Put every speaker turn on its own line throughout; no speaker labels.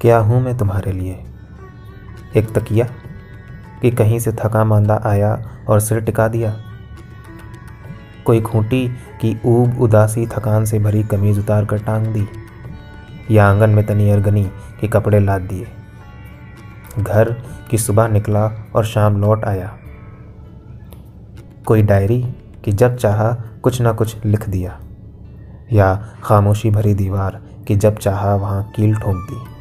क्या हूँ मैं तुम्हारे लिए? एक तकिया कि कहीं से थका मांदा आया और सिर टिका दिया। कोई खूंटी की ऊब उदासी थकान से भरी कमीज उतार कर टांग दी। या आँगन में तनी अरगनी के कपड़े लाद दिए। घर की सुबह निकला और शाम लौट आया। कोई डायरी कि जब चाहा कुछ ना कुछ लिख दिया। या खामोशी भरी दीवार कि जब चाहा वहाँ कील ठोंक दी।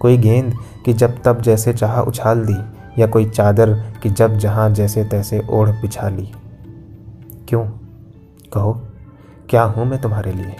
कोई गेंद कि जब तब जैसे चाह उछाल दी, या कोई चादर कि जब जहाँ जैसे तैसे ओढ़ बिछा ली। क्यों? कहो, क्या हूँ मैं तुम्हारे लिए?